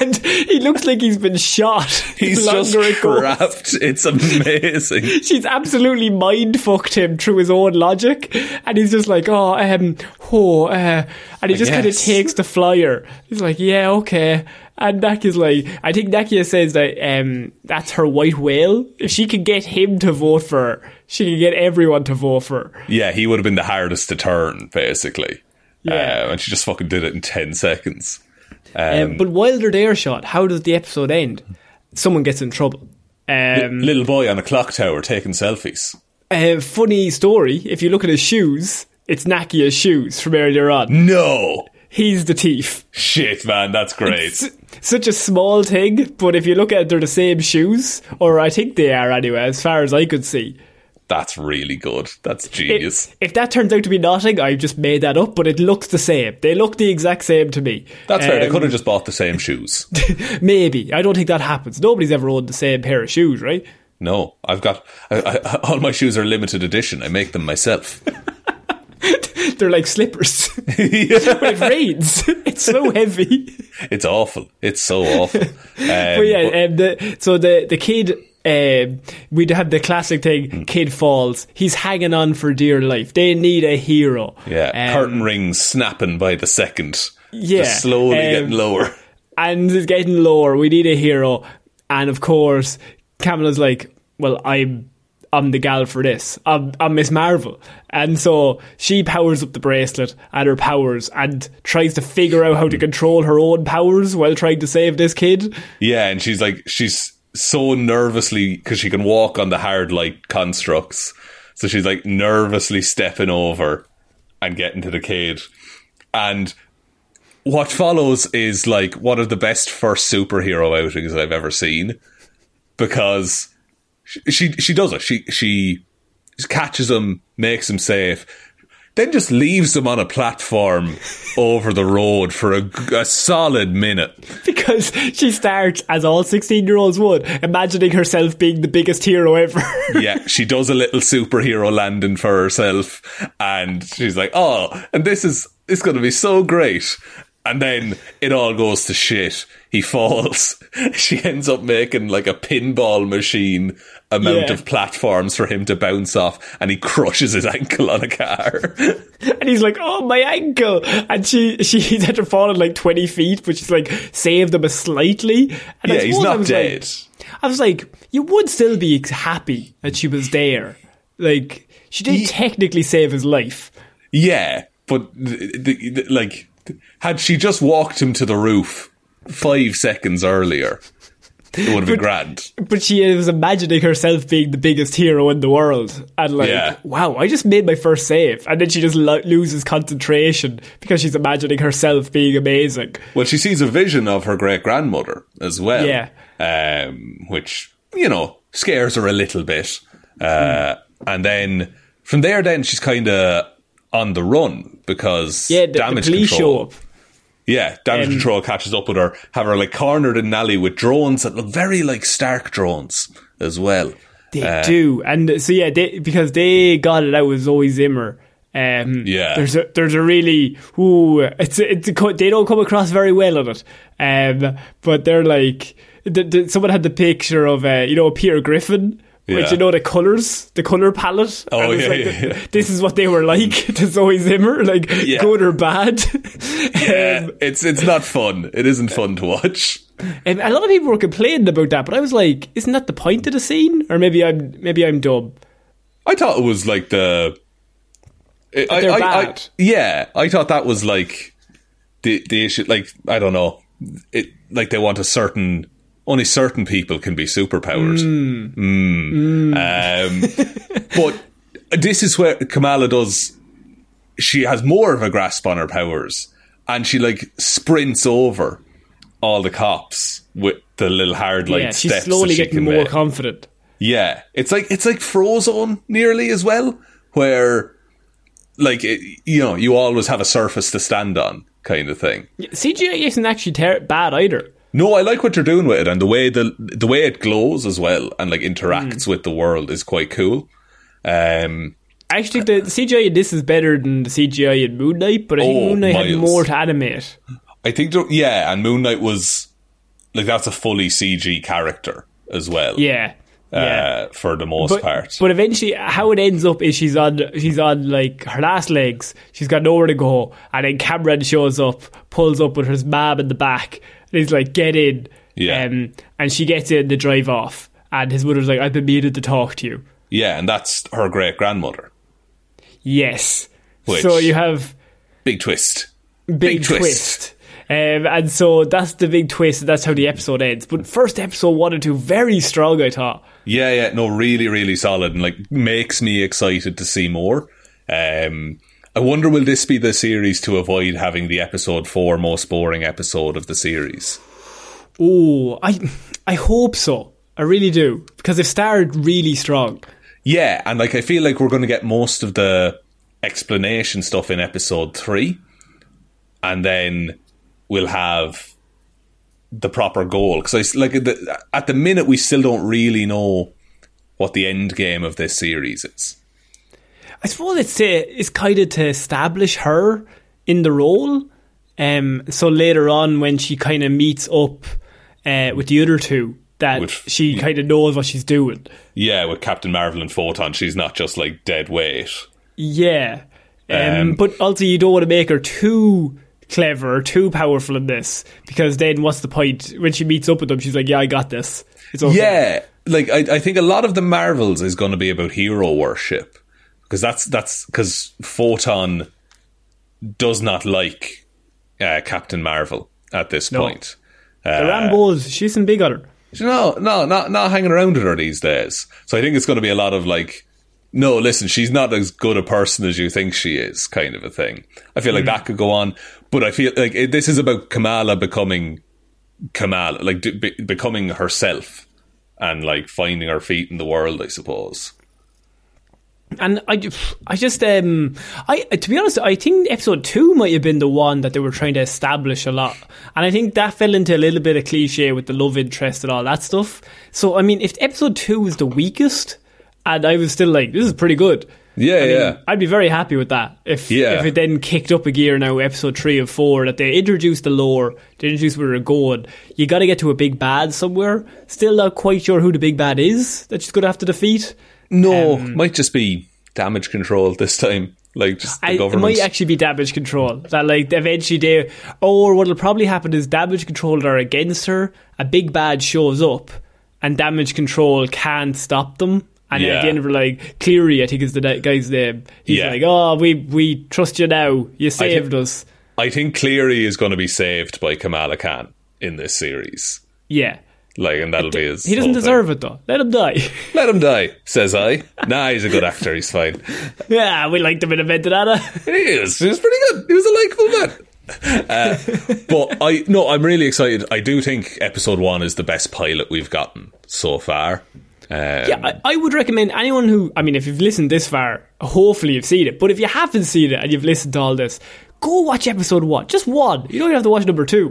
And he looks like he's been shot. He's just ago. trapped. It's amazing. She's absolutely mind fucked him through his own logic, and he's just like, "Oh, um, oh," uh, and he just kind of takes the flyer. He's like, "Yeah, okay." And Nakia's like, I think Nakia says that um, that's her white whale. If she can get him to vote for her, she can get everyone to vote for her. Yeah, he would have been the hardest to turn, basically. Yeah. Um, and she just fucking did it in 10 seconds. Um, but while they're there, shot, how does the episode end? Someone gets in trouble. Um, Little boy on a clock tower taking selfies. uh, funny story. If you look at his shoes, it's Nakia's shoes from earlier on. No! He's the thief. Shit, man, that's great. S- such a small thing, but if you look at it, they're the same shoes, or I think they are anyway, as far as I could see. That's really good. That's If, genius. if that turns out to be nothing, I've just made that up, but it looks the same. They look the exact same to me. That's fair. They Um, could have just bought the same shoes. Maybe. I don't think that happens. Nobody's ever owned the same pair of shoes, right? No, I've got I, I, all my shoes are limited edition. I make them myself. They're like slippers. When it rains, it's so heavy. It's awful. It's so awful. Um, But yeah, um, the, so the the kid, um, we'd have the classic thing: Hmm. kid falls, he's hanging on for dear life. They need a hero. yeah, Um, curtain rings snapping by the second. Yeah, Just slowly um, getting lower. and it's getting lower. We need a hero, and of course, Kamala's like, "Well, I'm." I'm the gal for this. I'm, I'm Miss Marvel. And so she powers up the bracelet and her powers and tries to figure out how to control her own powers while trying to save this kid. Yeah, and she's like, she's so nervously because she can walk on the hard light constructs. So she's like nervously stepping over and getting to the cage. And what follows is like one of the best first superhero outings I've ever seen because she she, she does it. She she catches him, makes him safe. Then just leaves him on a platform over the road for a, a solid minute. because she starts, as all 16 year olds would, imagining herself being the biggest hero ever. yeah, she does a little superhero landing for herself, and she's like, "Oh, and this is it's going to be so great." And then it all goes to shit. He falls. She ends up making like a pinball machine amount Yeah. of platforms for him to bounce off, and he crushes his ankle on a car. and he's like, oh, my ankle. And she, she had to fall in like 20 feet, but she's like, saved him a slightly. And I yeah, he's I not was dead. Like, I was like, you would still be happy that she was there. Like, she did technically save his life. yeah, but the, the, the- like, had she just walked him to the roof five seconds earlier, it would have been grand. But she was imagining herself being the biggest hero in the world. And like, Yeah. wow, I just made my first save. And then she just lo- loses concentration because she's imagining herself being amazing. Well, she sees a vision of her great grandmother as well. Yeah. Um, which, you know, scares her a little bit. Uh, and then from there, then she's kind of on the run because Yeah, the, the damage police control. show up. Yeah, damage Um, control catches up with her, have her like cornered in an alley with drones that look very like Stark drones as well. They Uh, do, and so yeah, they, because they got it out with Zoe Zimmer. Um, Yeah. there's a there's a really ooh, it's a, it's they don't come across very well on it. Um, but they're like, the, the, someone had the picture of uh, you know Peter Griffin Which you know the colours, the colour palette. Oh, yeah, like yeah, yeah. This is what they were like to Zoe Zimmer, like Yeah. good or bad. Yeah, Um, it's it's not fun. It isn't fun to watch. and a lot of people were complaining about that, but I was like, isn't that the point of the scene? Or maybe I'm maybe I'm dumb. I thought it was like the. I, I, I- yeah, I thought that was like the the issue. Like I don't know, it like they want a certain only certain people can be superpowered. Mm. Um, but this is where Kamala does. She has more of a grasp on her powers, and she like sprints over all the cops with the little hard light yeah, she's slowly she getting more make. confident. Yeah, it's like it's like Frozone nearly as well, where like it, you know you always have a surface to stand on, kind of thing. CGI isn't actually ter- bad either. No, I like what you're doing with it, and the way the the way it glows as well, and like interacts with the world is quite cool. Um, I actually think the CGI in this is better than the CGI in Moon Knight, but I think Oh, Moon Knight had more to animate. I think there, yeah, and Moon Knight was like that's a fully CG character as well. Yeah. Yeah. Uh, for the most but, part. but eventually, how it ends up is she's on she's on like her last legs. She's got nowhere to go, and then Cameron shows up, pulls up with his mab in the back, he's like, "Get in!" Yeah. Um, and she gets in to drive off, and his mother's like, "I've been meaning to talk to you." yeah, and that's her great grandmother. Yes. Which- So you have Big twist. big, Big twist. twist. Um, and so that's the big twist, and that's how the episode ends. But first episode one and two, very strong, I thought. Yeah, yeah, no, really, really solid, and like makes me excited to see more. Um, I wonder will this be the series to avoid having the episode four most boring episode of the series? Oh, I I hope so. I really do because they've started really strong. Yeah, and like I feel like we're going to get most of the explanation stuff in episode three, and then we'll have the proper goal because I like the, at the minute we still don't really know what the end game of this series is. I suppose it's to, it's kind of to establish her in the role. Um, so later on, when she kind of meets up uh, with the other two, that With- she kind of knows what she's doing. Yeah, with Captain Marvel and Photon, she's not just like dead weight. Yeah. Um, Um, but also, you don't want to make her too clever or too powerful in this because then what's the point? When she meets up with them, she's like, "Yeah, I got this." It's okay. Yeah, like I, I think a lot of the Marvels is going to be about hero worship because that's that's because Photon does not like uh, Captain Marvel at this No. point. the Rambos, she's some big on her. No, no, not not hanging around with her these days. So I think it's going to be a lot of like, no, listen, she's not as good a person as you think she is, kind of a thing. I feel like that could go on, but I feel like it, this is about Kamala becoming Kamala, like d- be, becoming herself and like finding her feet in the world. I suppose. And I, I just, um, I to be honest, I think episode two might have been the one that they were trying to establish a lot, and I think that fell into a little bit of cliche with the love interest and all that stuff. So I mean, if episode two was the weakest, and I was still like, this is pretty good. Yeah, I mean, yeah. I'd be very happy with that. If Yeah. if it then kicked up a gear now, episode three of four, that they introduced the lore, they introduced where they're going. You got to get to a big bad somewhere. Still not quite sure who the big bad is that she's going to have to defeat. No, um, might just be damage control this time. Like just the I, it might actually be damage control. That like eventually they, or what'll probably happen is damage control are against her. A big bad shows up, and damage control can't stop them. And then at the end of like Cleary, I think is the guy's name. He's Yeah. like, "Oh, we we trust you now. You saved think- us." I think Cleary is going to be saved by Kamala Khan in this series. Yeah, Like, and that'll be his. he doesn't whole thing. deserve it though. Let him die. Let him die, says I. Nah, he's a good actor. He's fine. yeah, we liked him in Inventing Anna. He is. He was pretty good. He was a likable man. Uh, but I no, I'm really excited. I do think episode one is the best pilot we've gotten so far. Um, Yeah, I, I would recommend anyone who, I mean, if you've listened this far, hopefully you've seen it. But if you haven't seen it and you've listened to all this, go watch episode one. Just one. You don't even have to watch number two.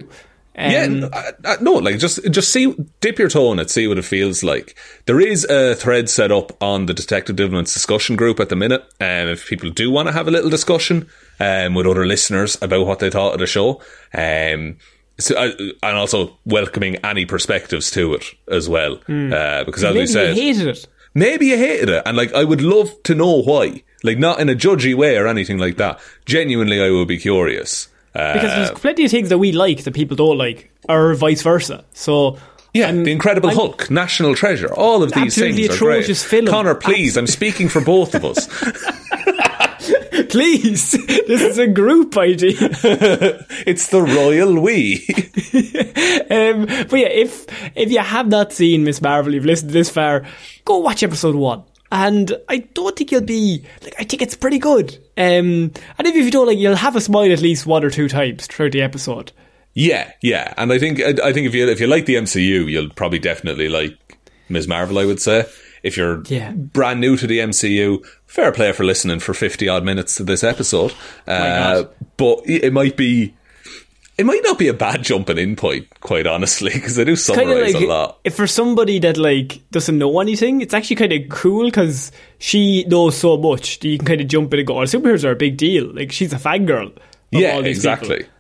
Um, Yeah, uh, uh, no, like just just see, dip your toe in it, see what it feels like. There is a thread set up on the Detective Dividends discussion group at the minute, and if people do want to have a little discussion um, with other listeners about what they thought of the show, um, so, uh, and also welcoming any perspectives to it as well, uh, because as we said, you hated it. maybe you hated it, and like I would love to know why. Like not in a judgy way or anything like that. Genuinely, I would be curious. Uh, because there's plenty of things that we like that people don't like, or vice versa. So yeah, I'm- The Incredible I'm- Hulk, National Treasure, all of these things are great. film. Connor, please, I'm speaking for both of us. Please, this is a group idea. it's the royal we. Um, but yeah, if if you have not seen Miss Marvel, you've listened this far, go watch episode one. And I don't think you'll be like I think it's pretty good. Um, and if you don't like, you'll have a smile at least one or two times throughout the episode. yeah, yeah, and I think I, I think if you if you like the MCU, you'll probably definitely like Ms. Marvel. I would say if you're Yeah. brand new to the MCU, fair play for listening for fifty odd minutes to this episode. Uh, but it might be. It might not be a bad jumping in point, quite honestly, because they do summarize like a lot. if for somebody that like doesn't know anything, it's actually kind of cool because she knows so much that you can kind of jump in and go, "Oh, superheroes are a big deal." Like she's a fangirl. of Yeah, all these exactly. people.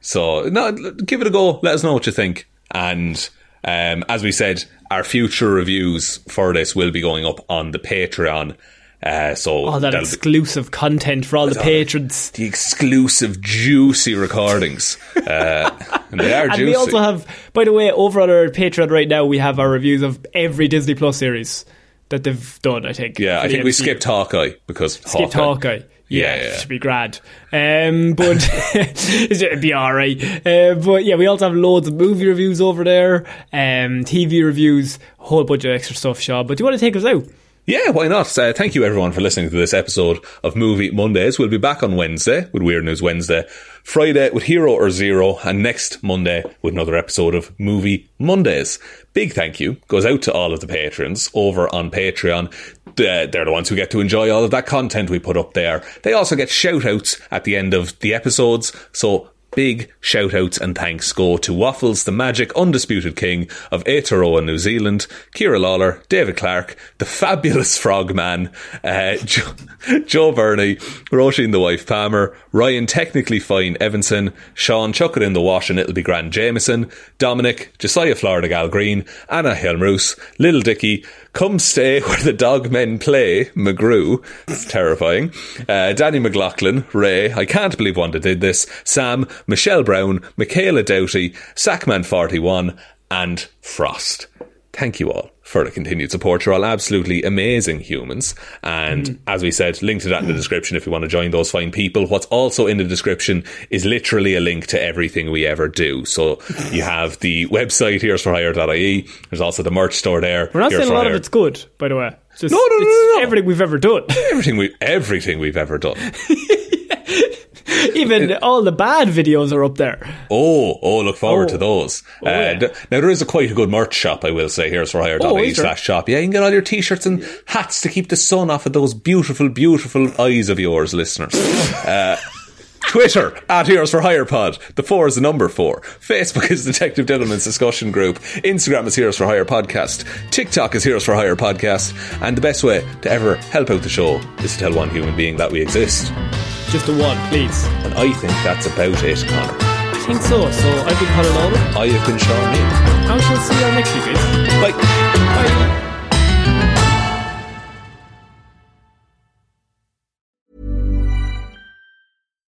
So, no, give it a go. Let us know what you think. And um, as we said, our future reviews for this will be going up on the Patreon. Uh, so All that that'll be exclusive content for all the patrons. the exclusive juicy recordings. Uh, and they are And juicy. we also have, by the way, over on our Patreon right now, we have our reviews of every Disney Plus series that they've done. I think. yeah, I think we skipped Hawkeye because skipped Hawkeye. Yeah, Yeah, yeah. it should be grand. Um, but it'd be all right. Uh, but yeah, we also have loads of movie reviews over there, um, TV reviews, a whole bunch of extra stuff, Sean. But do you want to take us out? Yeah, why not? Uh, thank you everyone for listening to this episode of Movie Mondays. We'll be back on Wednesday with Weird News Wednesday, Friday with Hero or Zero, and next Monday with another episode of Movie Mondays. Big thank you goes out to all of the patrons over on Patreon. They're they're the ones who get to enjoy all of that content we put up there. They also get shout outs at the end of the episodes, so Big shout outs and thanks go to Waffles, the magic undisputed king of Aotearoa, New Zealand, Kira Lawler, David Clark, the fabulous Frogman, uh, Joe, Joe Burney, Roisin the wife Palmer, Ryan technically fine Evanson, Sean Chuck it in the wash and it'll be Grand Jameson, Dominic, Josiah Florida Gal Green, Anna Helmroos, Little Dicky, Come Stay Where the Dog Men Play, McGrew, it's terrifying, uh, Danny McLaughlin, Ray, I can't believe Wanda did this, Sam, Michelle Brown, Michaela Doughty, Sackman41, and Frost. Thank you all for the continued support. You're all absolutely amazing humans. And mm. as we said, link to that in the description if you want to join those fine people. What's also in the description is literally a link to everything we ever do. So you have the website heroes for hire.ie. There's also the merch store there. We're not Here's saying a lot of it's good, by the way. Just, No, no, no, it's no, no. everything we've ever done. everything we everything we've ever done. Even all the bad videos are up there. Oh, oh, look forward Oh. to those. Oh, uh, yeah. th- now, there is a quite a good merch shop, I will say, heroes for hire.ie slash shop. Yeah, you can get all your t shirts and hats to keep the sun off of those beautiful, beautiful eyes of yours, listeners. uh, Twitter at Heroes for Hire Pod. The four is the number four. Facebook is Detective Diddleman's discussion group. Instagram is Heroes for Hire Podcast. TikTok is Heroes for Hire Podcast. And the best way to ever help out the show is to tell one human being that we exist. Just the one, please. And I think that's about it, Connor. I think so. So I've been Connor Lawler. I have been Sean Neal. I shall see you all next week, guys. Bye.